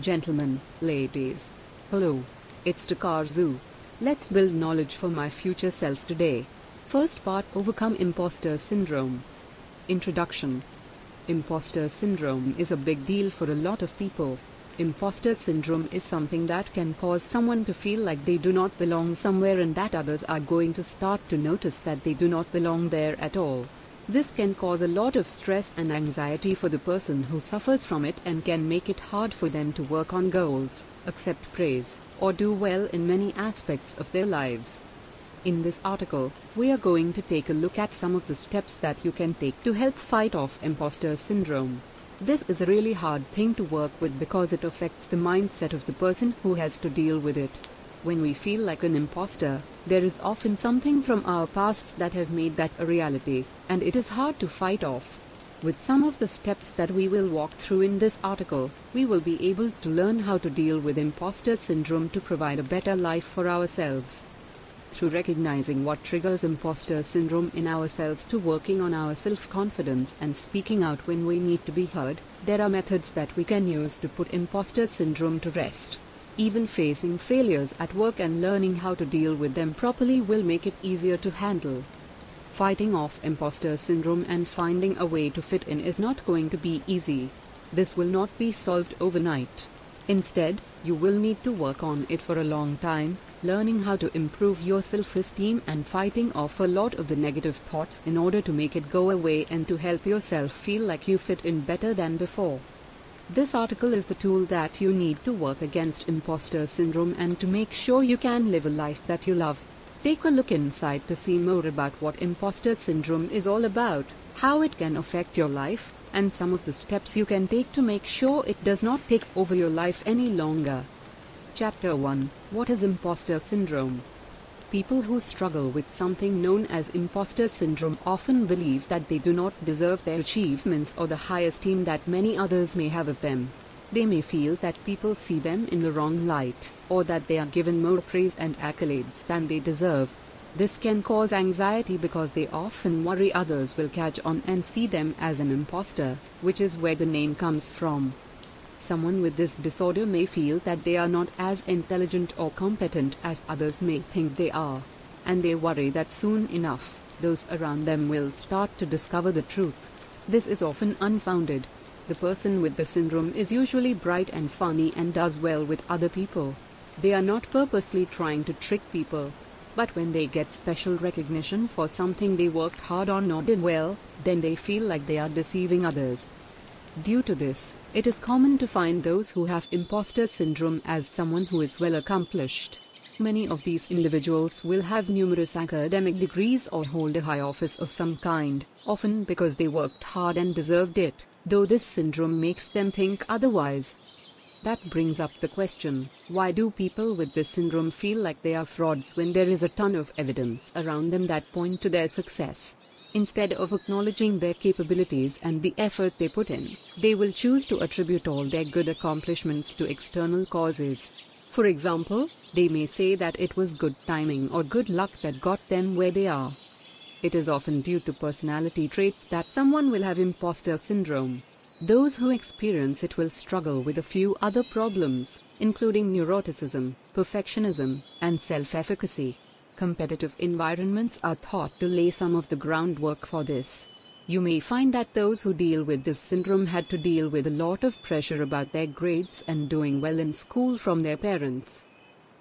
Gentlemen, ladies. Hello. It's Takazun. Let's build knowledge for my future self today. First part Overcome Imposter Syndrome. Introduction Imposter syndrome is a big deal for a lot of people. Imposter syndrome is something that can cause someone to feel like they do not belong somewhere and that others are going to start to notice that they do not belong there at all. This can cause a lot of stress and anxiety for the person who suffers from it and can make it hard for them to work on goals, accept praise, or do well in many aspects of their lives. In this article, we are going to take a look at some of the steps that you can take to help fight off imposter syndrome. This is a really hard thing to work with because it affects the mindset of the person who has to deal with it. When we feel like an imposter, there is often something from our pasts that have made that a reality, and it is hard to fight off. With some of the steps that we will walk through in this article, we will be able to learn how to deal with imposter syndrome to provide a better life for ourselves. Through recognizing what triggers imposter syndrome in ourselves to working on our self confidence and speaking out when we need to be heard, there are methods that we can use to put imposter syndrome to rest. Even facing failures at work and learning how to deal with them properly will make it easier to handle. Fighting off imposter syndrome and finding a way to fit in is not going to be easy. This will not be solved overnight. Instead, you will need to work on it for a long time, learning how to improve your self esteem and fighting off a lot of the negative thoughts in order to make it go away and to help yourself feel like you fit in better than before. This article is the tool that you need to work against imposter syndrome and to make sure you can live a life that you love. Take a look inside to see more about what imposter syndrome is all about, how it can affect your life, and some of the steps you can take to make sure it does not take over your life any longer. Chapter 1 What is imposter syndrome? People who struggle with something known as imposter syndrome often believe that they do not deserve their achievements or the high esteem that many others may have of them. They may feel that people see them in the wrong light, or that they are given more praise and accolades than they deserve. This can cause anxiety because they often worry others will catch on and see them as an imposter, which is where the name comes from. Someone with this disorder may feel that they are not as intelligent or competent as others may think they are. And they worry that soon enough, those around them will start to discover the truth. This is often unfounded. The person with the syndrome is usually bright and funny and does well with other people. They are not purposely trying to trick people. But when they get special recognition for something they worked hard on or did well, then they feel like they are deceiving others. Due to this, it is common to find those who have imposter syndrome as someone who is well accomplished. Many of these individuals will have numerous academic degrees or hold a high office of some kind, often because they worked hard and deserved it, though this syndrome makes them think otherwise. That brings up the question why do people with this syndrome feel like they are frauds when there is a ton of evidence around them that point to their success? Instead of acknowledging their capabilities and the effort they put in, they will choose to attribute all their good accomplishments to external causes. For example, they may say that it was good timing or good luck that got them where they are. It is often due to personality traits that someone will have imposter syndrome. Those who experience it will struggle with a few other problems, including neuroticism, perfectionism, and self efficacy. Competitive environments are thought to lay some of the groundwork for this. You may find that those who deal with this syndrome had to deal with a lot of pressure about their grades and doing well in school from their parents.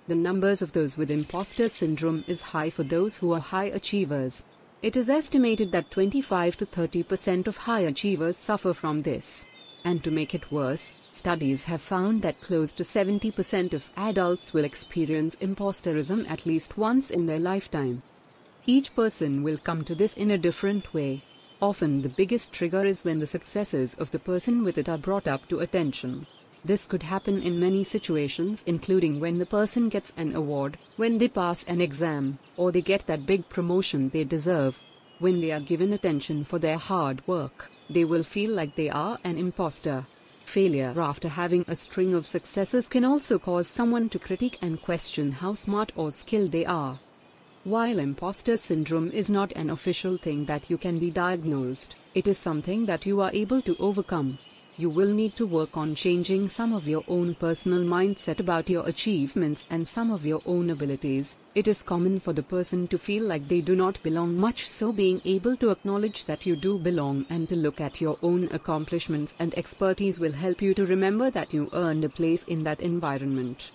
The numbers of those with imposter syndrome is high for those who are high achievers. It is estimated that 25 to 30 percent of high achievers suffer from this. And to make it worse, studies have found that close to 70% of adults will experience imposterism at least once in their lifetime. Each person will come to this in a different way. Often the biggest trigger is when the successes of the person with it are brought up to attention. This could happen in many situations including when the person gets an award, when they pass an exam, or they get that big promotion they deserve. When they are given attention for their hard work, they will feel like they are an imposter. Failure after having a string of successes can also cause someone to critique and question how smart or skilled they are. While imposter syndrome is not an official thing that you can be diagnosed, it is something that you are able to overcome. You will need to work on changing some of your own personal mindset about your achievements and some of your own abilities. It is common for the person to feel like they do not belong much, so being able to acknowledge that you do belong and to look at your own accomplishments and expertise will help you to remember that you earned a place in that environment.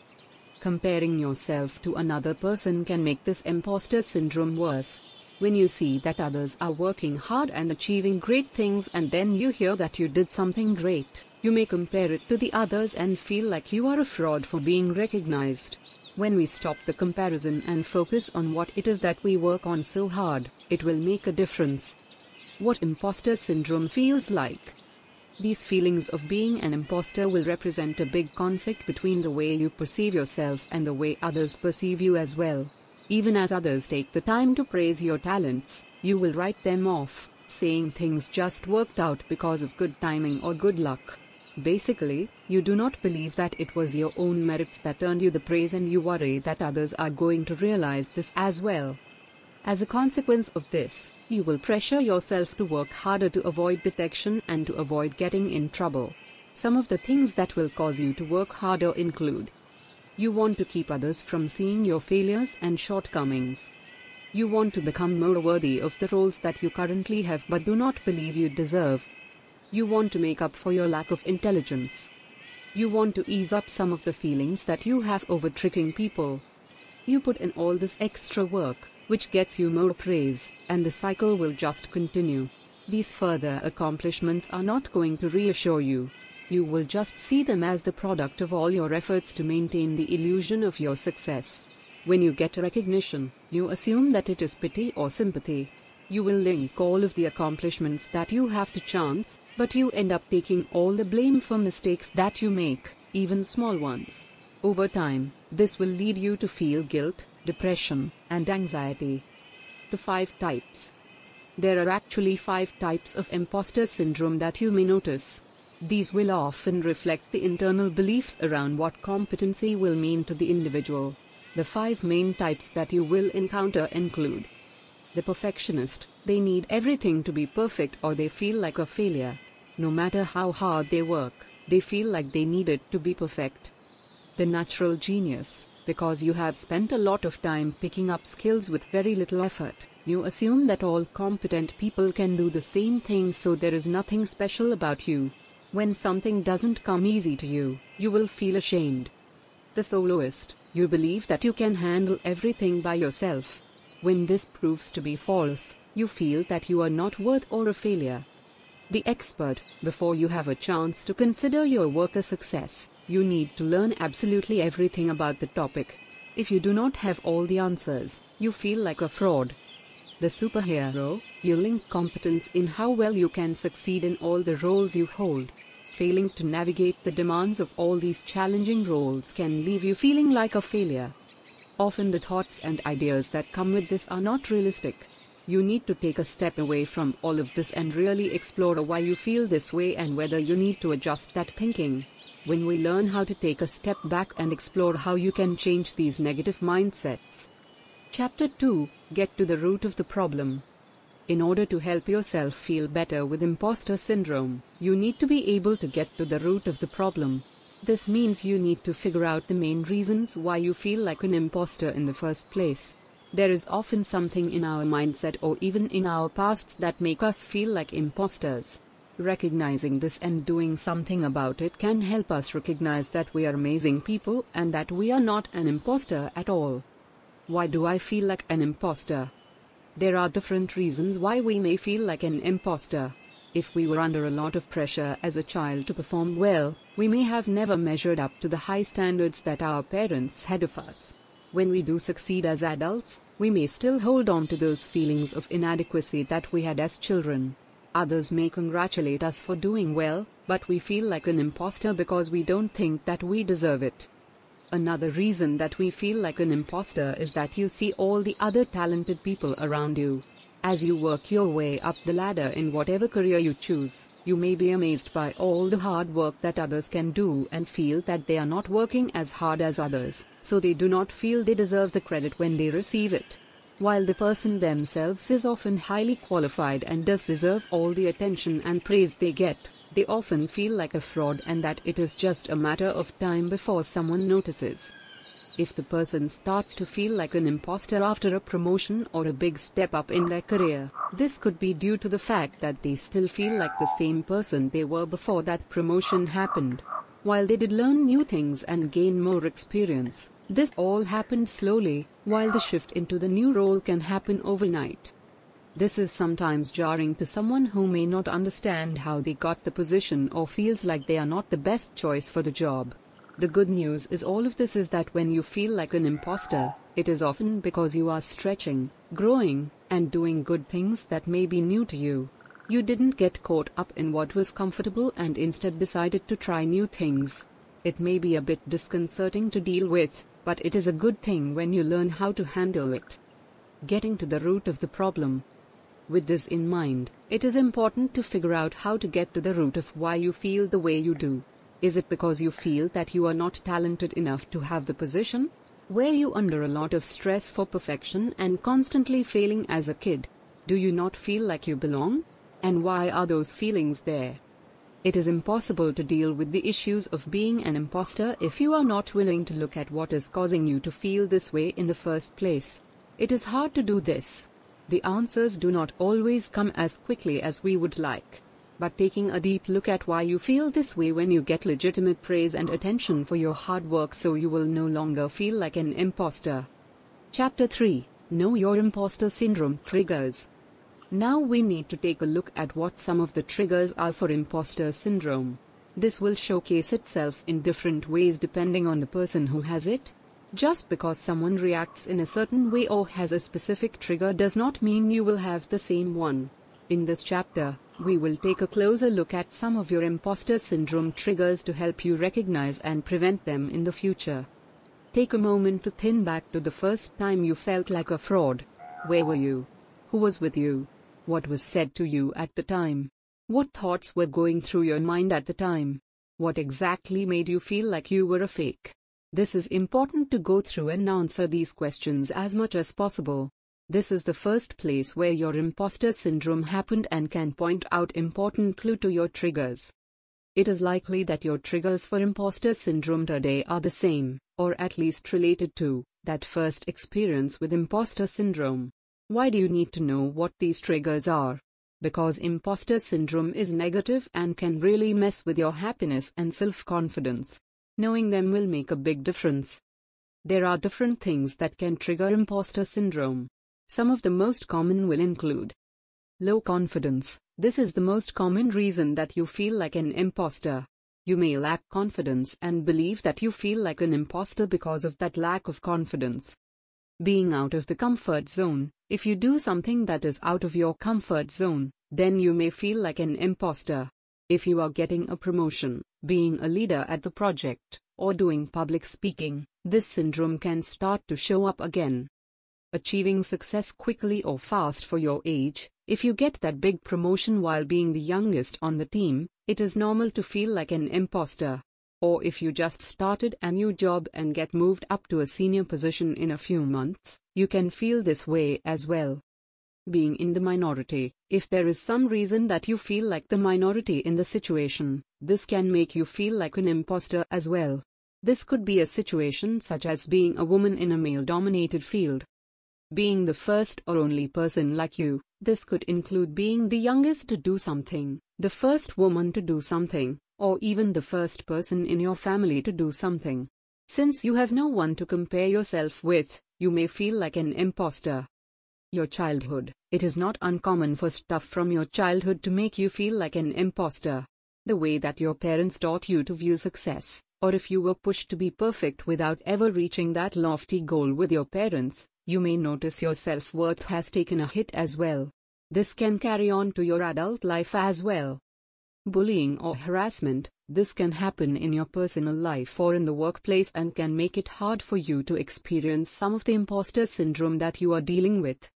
Comparing yourself to another person can make this imposter syndrome worse. When you see that others are working hard and achieving great things and then you hear that you did something great, you may compare it to the others and feel like you are a fraud for being recognized. When we stop the comparison and focus on what it is that we work on so hard, it will make a difference. What imposter syndrome feels like. These feelings of being an imposter will represent a big conflict between the way you perceive yourself and the way others perceive you as well. Even as others take the time to praise your talents, you will write them off, saying things just worked out because of good timing or good luck. Basically, you do not believe that it was your own merits that earned you the praise and you worry that others are going to realize this as well. As a consequence of this, you will pressure yourself to work harder to avoid detection and to avoid getting in trouble. Some of the things that will cause you to work harder include you want to keep others from seeing your failures and shortcomings. You want to become more worthy of the roles that you currently have but do not believe you deserve. You want to make up for your lack of intelligence. You want to ease up some of the feelings that you have over tricking people. You put in all this extra work which gets you more praise, and the cycle will just continue. These further accomplishments are not going to reassure you. You will just see them as the product of all your efforts to maintain the illusion of your success. When you get recognition, you assume that it is pity or sympathy. You will link all of the accomplishments that you have to chance, but you end up taking all the blame for mistakes that you make, even small ones. Over time, this will lead you to feel guilt, depression, and anxiety. The five types. There are actually five types of imposter syndrome that you may notice. These will often reflect the internal beliefs around what competency will mean to the individual. The five main types that you will encounter include the perfectionist, they need everything to be perfect or they feel like a failure. No matter how hard they work, they feel like they need it to be perfect. The natural genius, because you have spent a lot of time picking up skills with very little effort. You assume that all competent people can do the same thing, so there is nothing special about you. When something doesn't come easy to you, you will feel ashamed. The soloist, you believe that you can handle everything by yourself. When this proves to be false, you feel that you are not worth or a failure. The expert, before you have a chance to consider your work a success, you need to learn absolutely everything about the topic. If you do not have all the answers, you feel like a fraud. The superhero, you link competence in how well you can succeed in all the roles you hold. Failing to navigate the demands of all these challenging roles can leave you feeling like a failure. Often the thoughts and ideas that come with this are not realistic. You need to take a step away from all of this and really explore why you feel this way and whether you need to adjust that thinking when we learn how to take a step back and explore how you can change these negative mindsets. Chapter 2 Get to the root of the problem. In order to help yourself feel better with imposter syndrome, you need to be able to get to the root of the problem. This means you need to figure out the main reasons why you feel like an imposter in the first place. There is often something in our mindset or even in our pasts that make us feel like imposters. Recognizing this and doing something about it can help us recognize that we are amazing people and that we are not an imposter at all. Why do I feel like an imposter? There are different reasons why we may feel like an imposter. If we were under a lot of pressure as a child to perform well, we may have never measured up to the high standards that our parents had of us. When we do succeed as adults, we may still hold on to those feelings of inadequacy that we had as children. Others may congratulate us for doing well, but we feel like an imposter because we don't think that we deserve it. Another reason that we feel like an imposter is that you see all the other talented people around you. As you work your way up the ladder in whatever career you choose, you may be amazed by all the hard work that others can do and feel that they are not working as hard as others, so they do not feel they deserve the credit when they receive it. While the person themselves is often highly qualified and does deserve all the attention and praise they get, They often feel like a fraud and that it is just a matter of time before someone notices. If the person starts to feel like an imposter after a promotion or a big step up in their career, this could be due to the fact that they still feel like the same person they were before that promotion happened. While they did learn new things and gain more experience, this all happened slowly, while the shift into the new role can happen overnight. This is sometimes jarring to someone who may not understand how they got the position or feels like they are not the best choice for the job. The good news is all of this is that when you feel like an imposter, it is often because you are stretching, growing, and doing good things that may be new to you. You didn't get caught up in what was comfortable and instead decided to try new things. It may be a bit disconcerting to deal with, but it is a good thing when you learn how to handle it. Getting to the root of the problem. With this in mind, it is important to figure out how to get to the root of why you feel the way you do. Is it because you feel that you are not talented enough to have the position? Were you under a lot of stress for perfection and constantly failing as a kid? Do you not feel like you belong? And why are those feelings there? It is impossible to deal with the issues of being an imposter if you are not willing to look at what is causing you to feel this way in the first place. It is hard to do this. The answers do not always come as quickly as we would like but taking a deep look at why you feel this way when you get legitimate praise and attention for your hard work so you will no longer feel like an imposter. Chapter 3 Know Your Imposter Syndrome Triggers. Now we need to take a look at what some of the triggers are for imposter syndrome. This will showcase itself in different ways depending on the person who has it. Just because someone reacts in a certain way or has a specific trigger does not mean you will have the same one. In this chapter, we will take a closer look at some of your imposter syndrome triggers to help you recognize and prevent them in the future. Take a moment to think back to the first time you felt like a fraud. Where were you? Who was with you? What was said to you at the time? What thoughts were going through your mind at the time? What exactly made you feel like you were a fake? This is important to go through and answer these questions as much as possible. This is the first place where your imposter syndrome happened and can point out important clue to your triggers. It is likely that your triggers for imposter syndrome today are the same, or at least related to, that first experience with imposter syndrome. Why do you need to know what these triggers are? Because imposter syndrome is negative and can really mess with your happiness and self confidence. Knowing them will make a big difference. There are different things that can trigger imposter syndrome. Some of the most common will include low confidence. This is the most common reason that you feel like an imposter. You may lack confidence and believe that you feel like an imposter because of that lack of confidence. Being out of the comfort zone. If you do something that is out of your comfort zone, then you may feel like an imposter. If you are getting a promotion, being a leader at the project, or doing public speaking, this syndrome can start to show up again achieving success quickly or fast for your age. If you get that big promotion while being the youngest on the team, it is normal to feel like an imposter. Or if you just started a new job and get moved up to a senior position in a few months, you can feel this way as well. Being in the minority, if there is some reason that you feel like the minority in the situation, this can make you feel like an imposter as well. This could be a situation such as being a woman in a male dominated field, being the first or only person like you. This could include being the youngest to do something, the first woman to do something, or even the first person in your family to do something. Since you have no one to compare yourself with, you may feel like an imposter. Your childhood. It is not uncommon for stuff from your childhood to make you feel like an imposter. The way that your parents taught you to view success, or if you were pushed to be perfect without ever reaching that lofty goal with your parents, you may notice your self worth has taken a hit as well. This can carry on to your adult life as well. Bullying or harassment, this can happen in your personal life or in the workplace and can make it hard for you to experience some of the imposter syndrome that you are dealing with.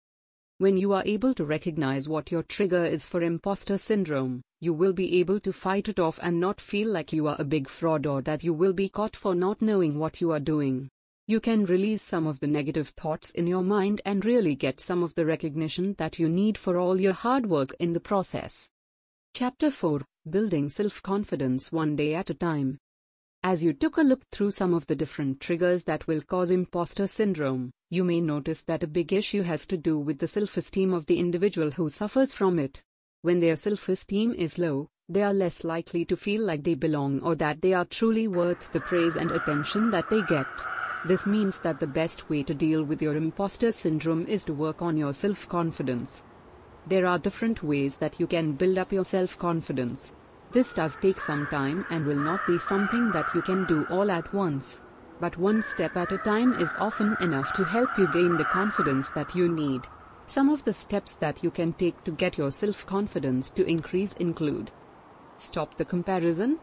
When you are able to recognize what your trigger is for imposter syndrome, you will be able to fight it off and not feel like you are a big fraud or that you will be caught for not knowing what you are doing you can release some of the negative thoughts in your mind and really get some of the recognition that you need for all your hard work in the process. Chapter 4 building self confidence one day at a time. As you took a look through some of the different triggers that will cause imposter syndrome, you may notice that a big issue has to do with the self esteem of the individual who suffers from it. When their self esteem is low, they are less likely to feel like they belong or that they are truly worth the praise and attention that they get. This means that the best way to deal with your imposter syndrome is to work on your self confidence. There are different ways that you can build up your self confidence. This does take some time and will not be something that you can do all at once. But one step at a time is often enough to help you gain the confidence that you need. Some of the steps that you can take to get your self confidence to increase include Stop the comparison.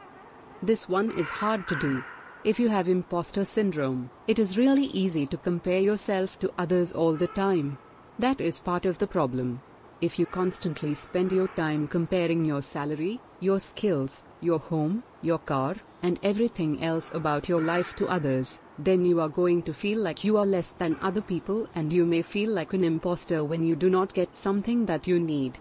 This one is hard to do. If you have imposter syndrome, it is really easy to compare yourself to others all the time. That is part of the problem. If you constantly spend your time comparing your salary, your skills, your home, your car, and everything else about your life to others, then you are going to feel like you are less than other people and you may feel like an imposter when you do not get something that you need.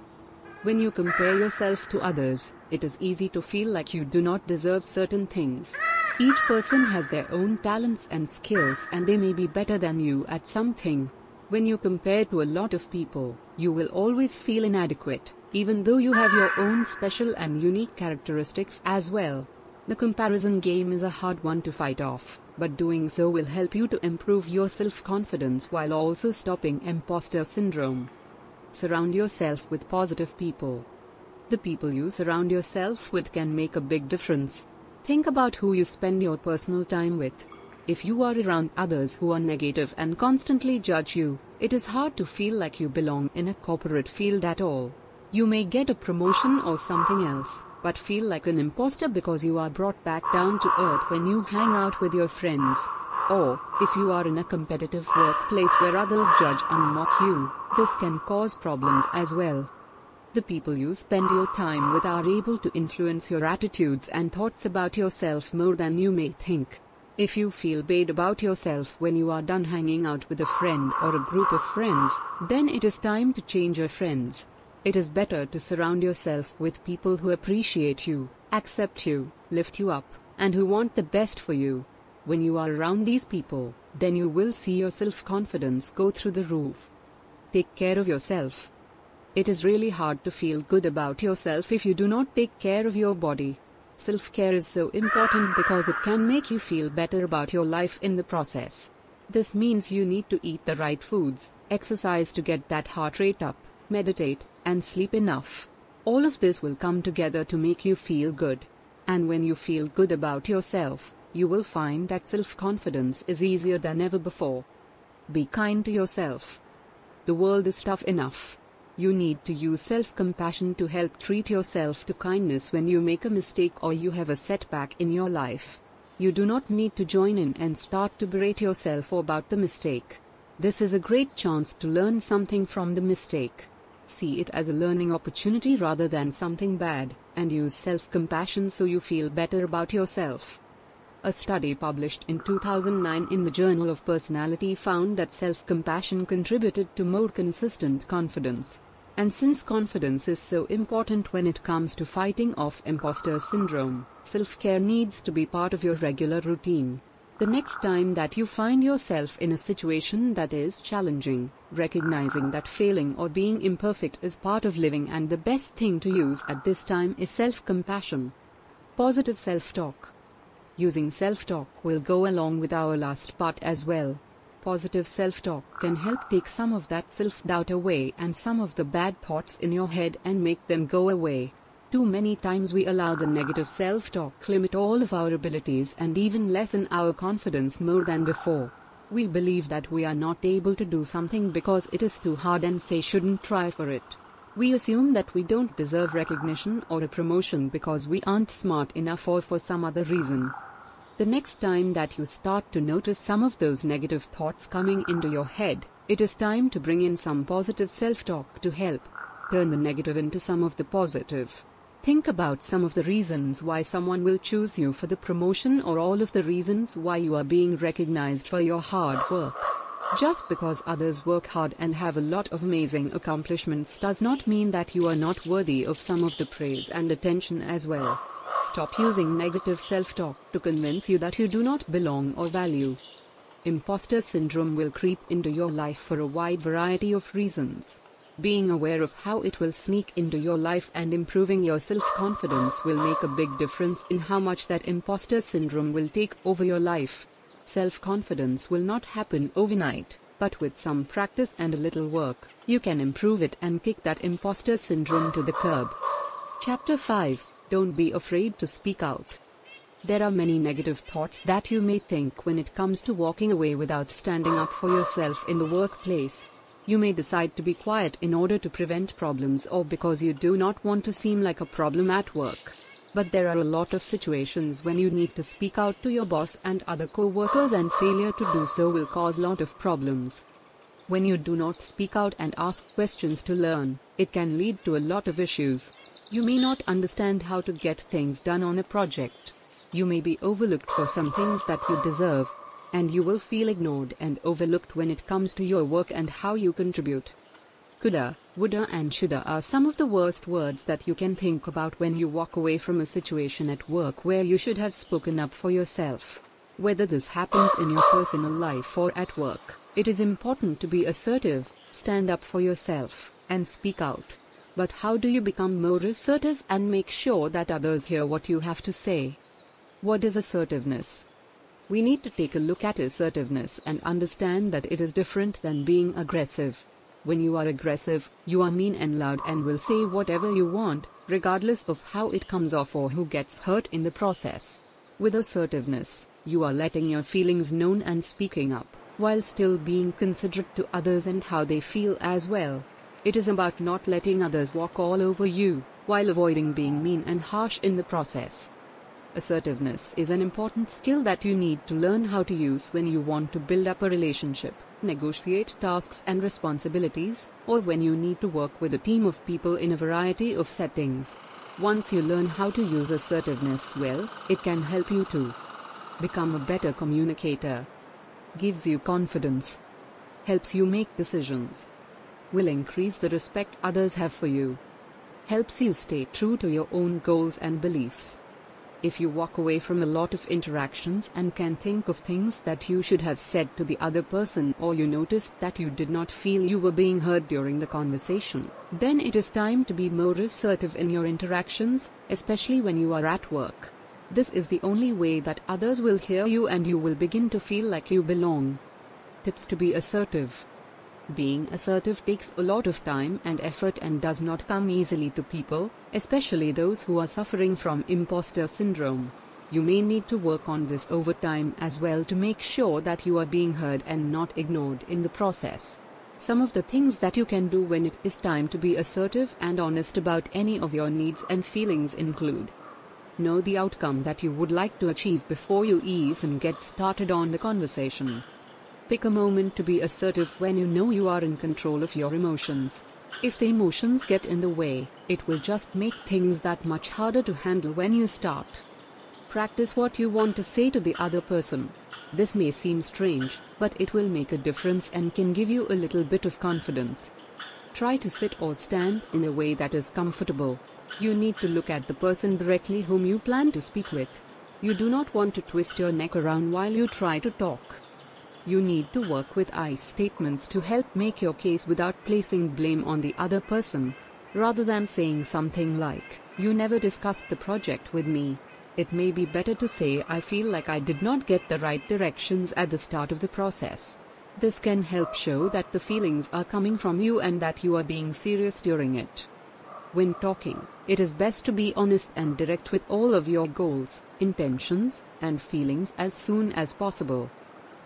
When you compare yourself to others, it is easy to feel like you do not deserve certain things. Each person has their own talents and skills and they may be better than you at something. When you compare to a lot of people, you will always feel inadequate, even though you have your own special and unique characteristics as well. The comparison game is a hard one to fight off, but doing so will help you to improve your self confidence while also stopping imposter syndrome. Surround yourself with positive people. The people you surround yourself with can make a big difference. Think about who you spend your personal time with. If you are around others who are negative and constantly judge you, it is hard to feel like you belong in a corporate field at all. You may get a promotion or something else, but feel like an imposter because you are brought back down to earth when you hang out with your friends. Or, if you are in a competitive workplace where others judge and mock you, this can cause problems as well. The people you spend your time with are able to influence your attitudes and thoughts about yourself more than you may think. If you feel bad about yourself when you are done hanging out with a friend or a group of friends, then it is time to change your friends. It is better to surround yourself with people who appreciate you, accept you, lift you up, and who want the best for you. When you are around these people, then you will see your self confidence go through the roof. Take care of yourself. It is really hard to feel good about yourself if you do not take care of your body. Self care is so important because it can make you feel better about your life in the process. This means you need to eat the right foods, exercise to get that heart rate up, meditate, and sleep enough. All of this will come together to make you feel good. And when you feel good about yourself, you will find that self confidence is easier than ever before. Be kind to yourself. The world is tough enough. You need to use self compassion to help treat yourself to kindness when you make a mistake or you have a setback in your life. You do not need to join in and start to berate yourself about the mistake. This is a great chance to learn something from the mistake. See it as a learning opportunity rather than something bad, and use self compassion so you feel better about yourself. A study published in 2009 in the Journal of Personality found that self compassion contributed to more consistent confidence. And since confidence is so important when it comes to fighting off imposter syndrome, self care needs to be part of your regular routine. The next time that you find yourself in a situation that is challenging, recognizing that failing or being imperfect is part of living and the best thing to use at this time is self compassion. Positive self talk. Using self talk will go along with our last part as well. Positive self talk can help take some of that self doubt away and some of the bad thoughts in your head and make them go away. Too many times we allow the negative self talk to limit all of our abilities and even lessen our confidence more than before. We believe that we are not able to do something because it is too hard and say shouldn't try for it. We assume that we don't deserve recognition or a promotion because we aren't smart enough or for some other reason. The next time that you start to notice some of those negative thoughts coming into your head, it is time to bring in some positive self talk to help turn the negative into some of the positive. Think about some of the reasons why someone will choose you for the promotion or all of the reasons why you are being recognized for your hard work. Just because others work hard and have a lot of amazing accomplishments does not mean that you are not worthy of some of the praise and attention as well. Stop using negative self-talk to convince you that you do not belong or value. Imposter syndrome will creep into your life for a wide variety of reasons. Being aware of how it will sneak into your life and improving your self-confidence will make a big difference in how much that imposter syndrome will take over your life. Self-confidence will not happen overnight, but with some practice and a little work, you can improve it and kick that imposter syndrome to the curb. Chapter 5 Don't be afraid to speak out. There are many negative thoughts that you may think when it comes to walking away without standing up for yourself in the workplace. You may decide to be quiet in order to prevent problems or because you do not want to seem like a problem at work. But there are a lot of situations when you need to speak out to your boss and other co-workers and failure to do so will cause a lot of problems. When you do not speak out and ask questions to learn, it can lead to a lot of issues. You may not understand how to get things done on a project. You may be overlooked for some things that you deserve, and you will feel ignored and overlooked when it comes to your work and how you contribute. Coulda, and shoulda are some of the worst words that you can think about when you walk away from a situation at work where you should have spoken up for yourself. Whether this happens in your personal life or at work, it is important to be assertive, stand up for yourself, and speak out. But how do you become more assertive and make sure that others hear what you have to say? What is assertiveness? We need to take a look at assertiveness and understand that it is different than being aggressive. When you are aggressive, you are mean and loud and will say whatever you want, regardless of how it comes off or who gets hurt in the process. With assertiveness, you are letting your feelings known and speaking up, while still being considerate to others and how they feel as well. It is about not letting others walk all over you, while avoiding being mean and harsh in the process. Assertiveness is an important skill that you need to learn how to use when you want to build up a relationship negotiate tasks and responsibilities, or when you need to work with a team of people in a variety of settings. Once you learn how to use assertiveness well, it can help you to become a better communicator, gives you confidence, helps you make decisions, will increase the respect others have for you, helps you stay true to your own goals and beliefs if you walk away from a lot of interactions and can think of things that you should have said to the other person or you noticed that you did not feel you were being heard during the conversation, then it is time to be more assertive in your interactions, especially when you are at work. This is the only way that others will hear you and you will begin to feel like you belong. Tips to be assertive. Being assertive takes a lot of time and effort and does not come easily to people, especially those who are suffering from imposter syndrome. You may need to work on this over time as well to make sure that you are being heard and not ignored in the process. Some of the things that you can do when it is time to be assertive and honest about any of your needs and feelings include Know the outcome that you would like to achieve before you even get started on the conversation. Pick a moment to be assertive when you know you are in control of your emotions. If the emotions get in the way, it will just make things that much harder to handle when you start. Practice what you want to say to the other person. This may seem strange, but it will make a difference and can give you a little bit of confidence. Try to sit or stand in a way that is comfortable. You need to look at the person directly whom you plan to speak with. You do not want to twist your neck around while you try to talk. You need to work with I statements to help make your case without placing blame on the other person. Rather than saying something like, You never discussed the project with me. It may be better to say, I feel like I did not get the right directions at the start of the process. This can help show that the feelings are coming from you and that you are being serious during it. When talking, it is best to be honest and direct with all of your goals, intentions, and feelings as soon as possible.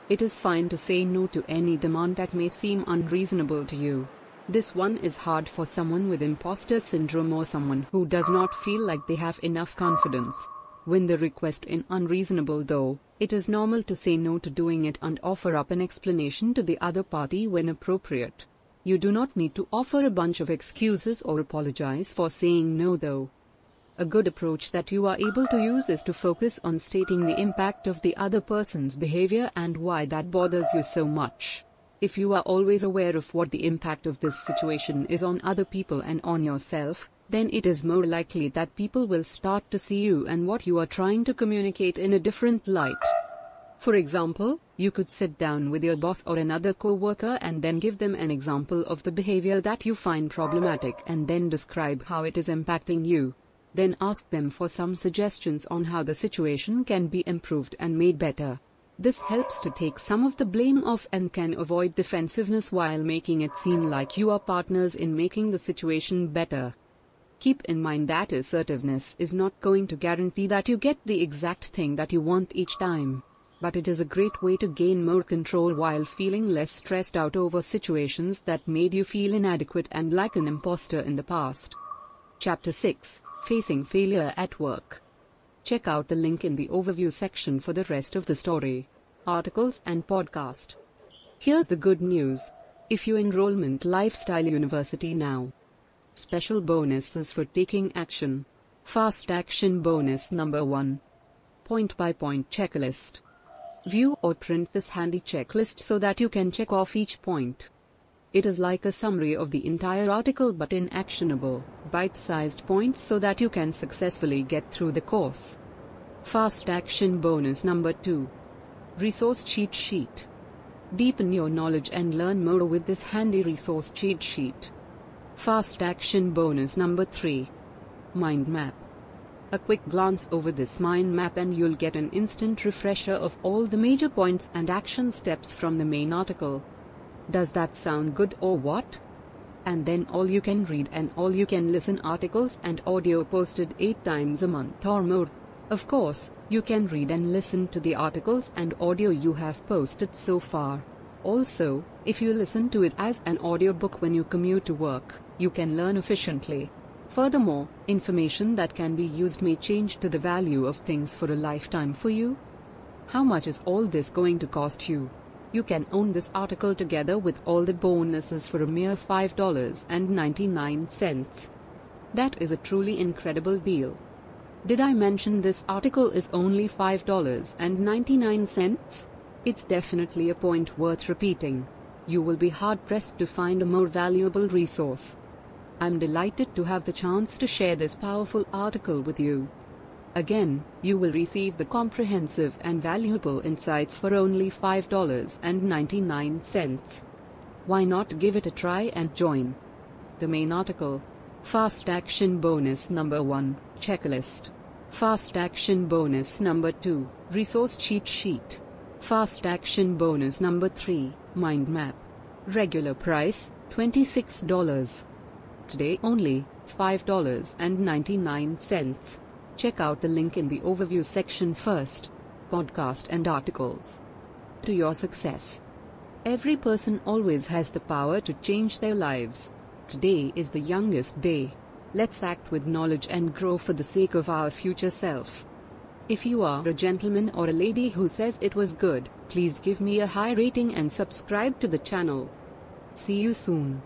It is fine to say no to any demand that may seem unreasonable to you. This one is hard for someone with imposter syndrome or someone who does not feel like they have enough confidence. When the request is unreasonable though, it is normal to say no to doing it and offer up an explanation to the other party when appropriate. You do not need to offer a bunch of excuses or apologize for saying no though. A good approach that you are able to use is to focus on stating the impact of the other person's behavior and why that bothers you so much. If you are always aware of what the impact of this situation is on other people and on yourself, then it is more likely that people will start to see you and what you are trying to communicate in a different light. For example, you could sit down with your boss or another co-worker and then give them an example of the behavior that you find problematic and then describe how it is impacting you. Then ask them for some suggestions on how the situation can be improved and made better. This helps to take some of the blame off and can avoid defensiveness while making it seem like you are partners in making the situation better. Keep in mind that assertiveness is not going to guarantee that you get the exact thing that you want each time. But it is a great way to gain more control while feeling less stressed out over situations that made you feel inadequate and like an imposter in the past. Chapter 6 Facing Failure at Work. Check out the link in the overview section for the rest of the story, articles, and podcast. Here's the good news if you enrollment Lifestyle University now, Special bonuses for taking action. Fast action bonus number 1. Point by point checklist. View or print this handy checklist so that you can check off each point. It is like a summary of the entire article but in actionable, bite-sized points so that you can successfully get through the course. Fast action bonus number 2. Resource cheat sheet. Deepen your knowledge and learn more with this handy resource cheat sheet. Fast action bonus number 3. Mind map. A quick glance over this mind map and you'll get an instant refresher of all the major points and action steps from the main article. Does that sound good or what? And then all you can read and all you can listen articles and audio posted 8 times a month or more. Of course, you can read and listen to the articles and audio you have posted so far. Also, if you listen to it as an audiobook when you commute to work, you can learn efficiently. Furthermore, information that can be used may change to the value of things for a lifetime for you. How much is all this going to cost you? You can own this article together with all the bonuses for a mere $5.99. That is a truly incredible deal. Did I mention this article is only $5.99? It's definitely a point worth repeating. You will be hard pressed to find a more valuable resource. I'm delighted to have the chance to share this powerful article with you. Again, you will receive the comprehensive and valuable insights for only $5.99. Why not give it a try and join? The main article Fast Action Bonus Number 1 Checklist. Fast Action Bonus Number 2 Resource Cheat Sheet. Fast Action Bonus Number 3 Mind Map. Regular price $26 Today only $5.99 Check out the link in the overview section first Podcast and articles To your success Every person always has the power to change their lives. Today is the youngest day. Let's act with knowledge and grow for the sake of our future self. If you are a gentleman or a lady who says it was good, please give me a high rating and subscribe to the channel. See you soon.